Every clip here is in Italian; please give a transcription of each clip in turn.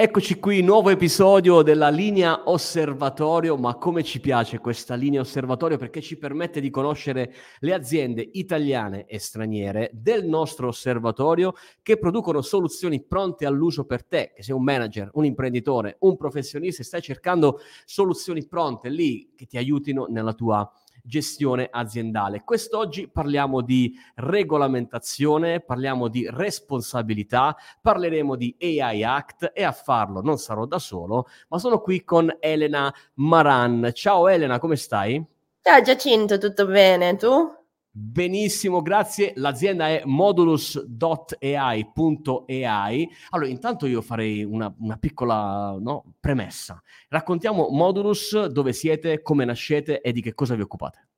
Eccoci qui, nuovo episodio della linea osservatorio, ma come ci piace questa linea osservatorio? Perché ci permette di conoscere le aziende italiane e straniere del nostro osservatorio che producono soluzioni pronte all'uso per te, che sei un manager, un imprenditore, un professionista e stai cercando soluzioni pronte lì che ti aiutino nella tua gestione aziendale. Quest'oggi parliamo di regolamentazione, parliamo di responsabilità, parleremo di AI Act e a farlo non sarò da solo, ma sono qui con Elena Maran. Ciao Elena, come stai? Ciao Giacinto, tutto bene? Tu? Benissimo, grazie. L'azienda è modulus.ai.ai. Allora, intanto io farei una, una piccola no, premessa. Raccontiamo Modulus, dove siete, come nascete e di che cosa vi occupate.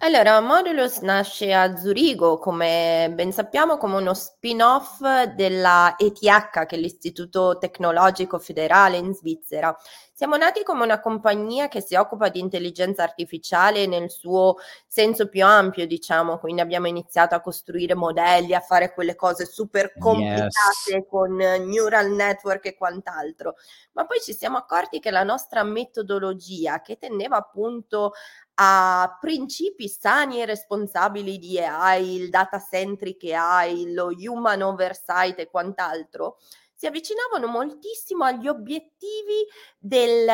Allora, Modulus nasce a Zurigo, come ben sappiamo, come uno spin-off della ETH, che è l'Istituto Tecnologico Federale in Svizzera. Siamo nati come una compagnia che si occupa di intelligenza artificiale nel suo senso più ampio, diciamo, quindi abbiamo iniziato a costruire modelli, a fare quelle cose super complicate yes. con neural network e quant'altro. Ma poi ci siamo accorti che la nostra metodologia, che tendeva appunto a principi sani e responsabili di AI, il data centric AI, lo human oversight e quant'altro, si avvicinavano moltissimo agli obiettivi del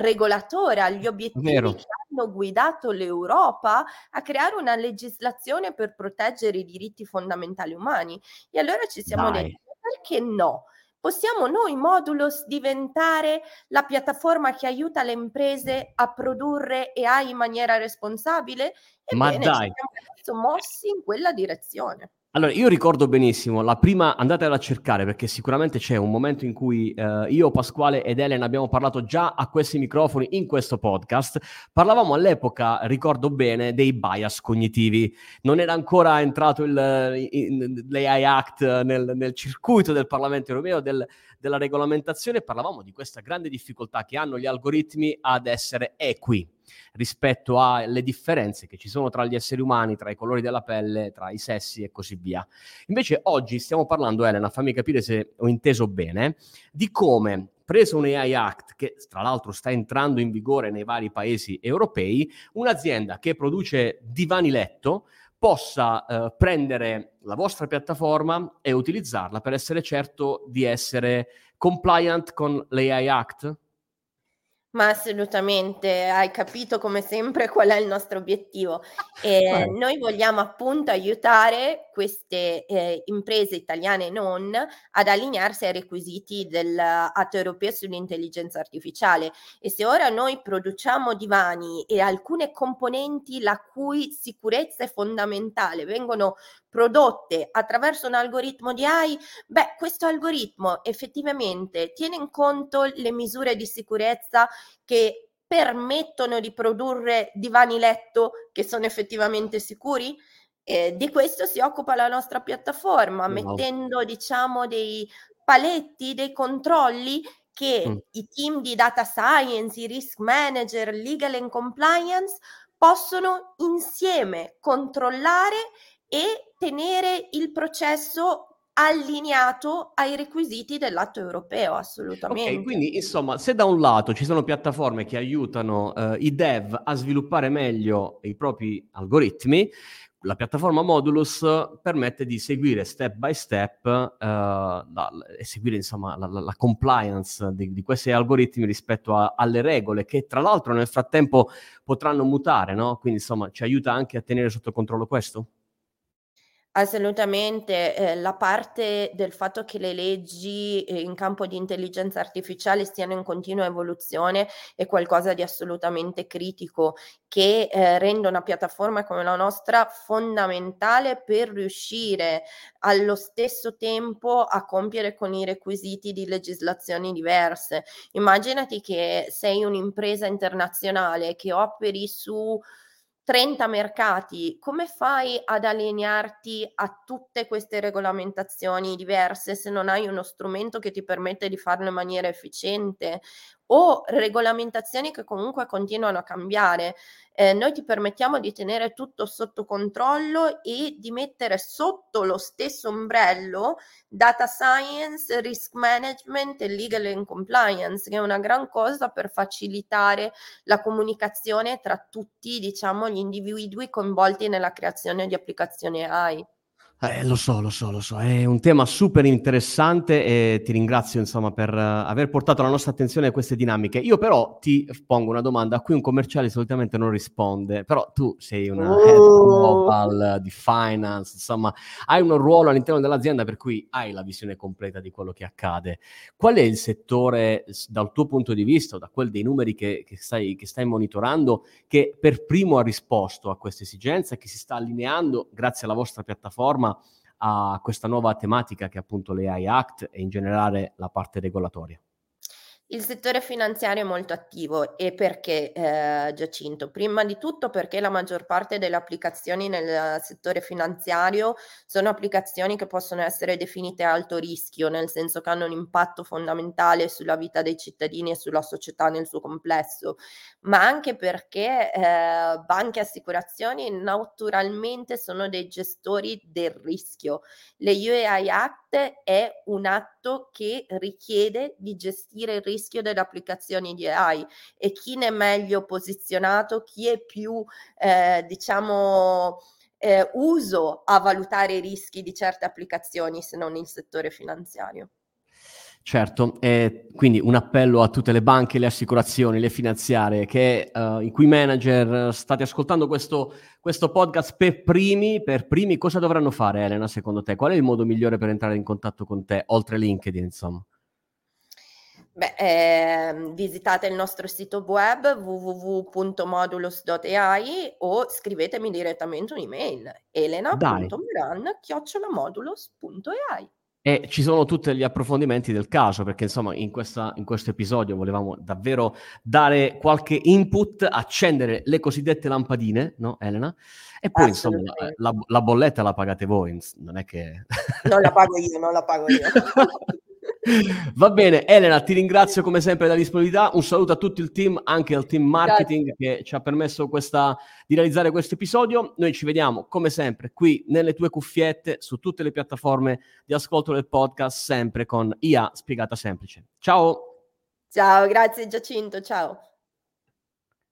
regolatore, agli obiettivi Vero. che hanno guidato l'Europa a creare una legislazione per proteggere i diritti fondamentali umani. E allora ci siamo Dai. detti, perché no? Possiamo noi, Modulus, diventare la piattaforma che aiuta le imprese a produrre AI in maniera responsabile? Ebbene, Ma dai. ci siamo mossi in quella direzione. Allora, io ricordo benissimo, la prima, andatela a cercare perché sicuramente c'è un momento in cui eh, io, Pasquale ed Elena abbiamo parlato già a questi microfoni in questo podcast. Parlavamo all'epoca, ricordo bene, dei bias cognitivi. Non era ancora entrato il, l'AI Act nel, nel circuito del Parlamento europeo, del, della regolamentazione, parlavamo di questa grande difficoltà che hanno gli algoritmi ad essere equi rispetto alle differenze che ci sono tra gli esseri umani, tra i colori della pelle, tra i sessi e così via. Invece oggi stiamo parlando, Elena, fammi capire se ho inteso bene, di come preso un AI Act che tra l'altro sta entrando in vigore nei vari paesi europei, un'azienda che produce divani letto possa eh, prendere la vostra piattaforma e utilizzarla per essere certo di essere compliant con l'AI Act? Ma assolutamente, hai capito come sempre qual è il nostro obiettivo. E noi vogliamo appunto aiutare queste eh, imprese italiane e non ad allinearsi ai requisiti dell'atto europeo sull'intelligenza artificiale. E se ora noi produciamo divani e alcune componenti la cui sicurezza è fondamentale vengono prodotte attraverso un algoritmo di AI, beh, questo algoritmo effettivamente tiene in conto le misure di sicurezza che permettono di produrre divani letto che sono effettivamente sicuri? Eh, di questo si occupa la nostra piattaforma, wow. mettendo diciamo dei paletti, dei controlli che mm. i team di data science, i risk manager, legal and compliance possono insieme controllare e tenere il processo allineato ai requisiti dell'atto europeo, assolutamente. Ok, quindi insomma, se da un lato ci sono piattaforme che aiutano uh, i dev a sviluppare meglio i propri algoritmi, la piattaforma Modulus permette di seguire step by step uh, la, e seguire insomma la, la, la compliance di, di, questi algoritmi rispetto a, alle regole che tra l'altro nel frattempo potranno mutare, no? Quindi insomma ci aiuta anche a tenere sotto controllo questo? Assolutamente, ehm, la parte del fatto che le leggi, ehm, in campo di intelligenza artificiale stiano in continua evoluzione è qualcosa di assolutamente critico, che, ehm, rende una piattaforma come la nostra fondamentale per riuscire allo stesso tempo a compiere con i requisiti di legislazioni diverse. Immaginati che sei un'impresa internazionale che operi su 30 mercati, come fai ad allinearti a tutte queste regolamentazioni diverse se non hai uno strumento che ti permette di farlo in maniera efficiente? O regolamentazioni che comunque continuano a cambiare. Eh, noi ti permettiamo di tenere tutto sotto controllo e di mettere sotto lo stesso ombrello data science, risk management e legal and compliance, che è una gran cosa per facilitare la comunicazione tra tutti, diciamo, gli individui coinvolti nella creazione di applicazioni AI. Eh, lo so, lo so, lo so, è un tema super interessante e ti ringrazio insomma per uh, aver portato la nostra attenzione a queste dinamiche. Io però ti pongo una domanda a cui un commerciale solitamente non risponde, però tu sei una oh. head global di finance, insomma, hai un ruolo all'interno dell'azienda per cui hai la visione completa di quello che accade. Qual è il settore dal tuo punto di vista da quel dei numeri che, che, stai, che stai monitorando che per primo ha risposto a questa esigenza e che si sta allineando grazie alla vostra piattaforma? A questa nuova tematica che è appunto l'AI Act e in generale la parte regolatoria? Il settore finanziario è molto attivo e perché, ehm, Giacinto? Prima di tutto perché la maggior parte delle applicazioni nel settore finanziario sono applicazioni che possono essere definite alto rischio, nel senso che hanno un impatto fondamentale sulla vita dei cittadini e sulla società nel suo complesso, ma anche perché, ehm, banche e assicurazioni naturalmente sono dei gestori del rischio. Le UAI Act è un atto che richiede di gestire il rischio rischio delle applicazioni di AI e chi ne è meglio posizionato, chi è più, eh, diciamo, eh, uso a valutare i rischi di certe applicazioni se non il settore finanziario. Certo, e quindi un appello a tutte le banche, le assicurazioni, le finanziarie, che, uh, i cui manager state ascoltando questo, questo, podcast per primi, per primi, cosa dovranno fare Elena secondo te? Qual è il modo migliore per entrare in contatto con te, oltre LinkedIn insomma? Beh, ehm, visitate il nostro sito web www.modulus.ai o scrivetemi direttamente un'email elena.meran.modulus.ai e ci sono tutti gli approfondimenti del caso, perché insomma in, questa, in, questo episodio volevamo davvero dare qualche input, accendere le cosiddette lampadine, no Elena? E poi insomma la, la bolletta la pagate voi, non è che... non la pago io, non la pago io. Va bene, Elena, ti ringrazio come sempre della disponibilità. Un saluto a tutto il team, anche al team marketing Grazie. che ci ha permesso questa, di realizzare questo episodio. Noi ci vediamo come sempre qui nelle tue cuffiette su tutte le piattaforme di ascolto del podcast, sempre con IA spiegata semplice. Ciao. Ciao, grazie Giacinto, ciao.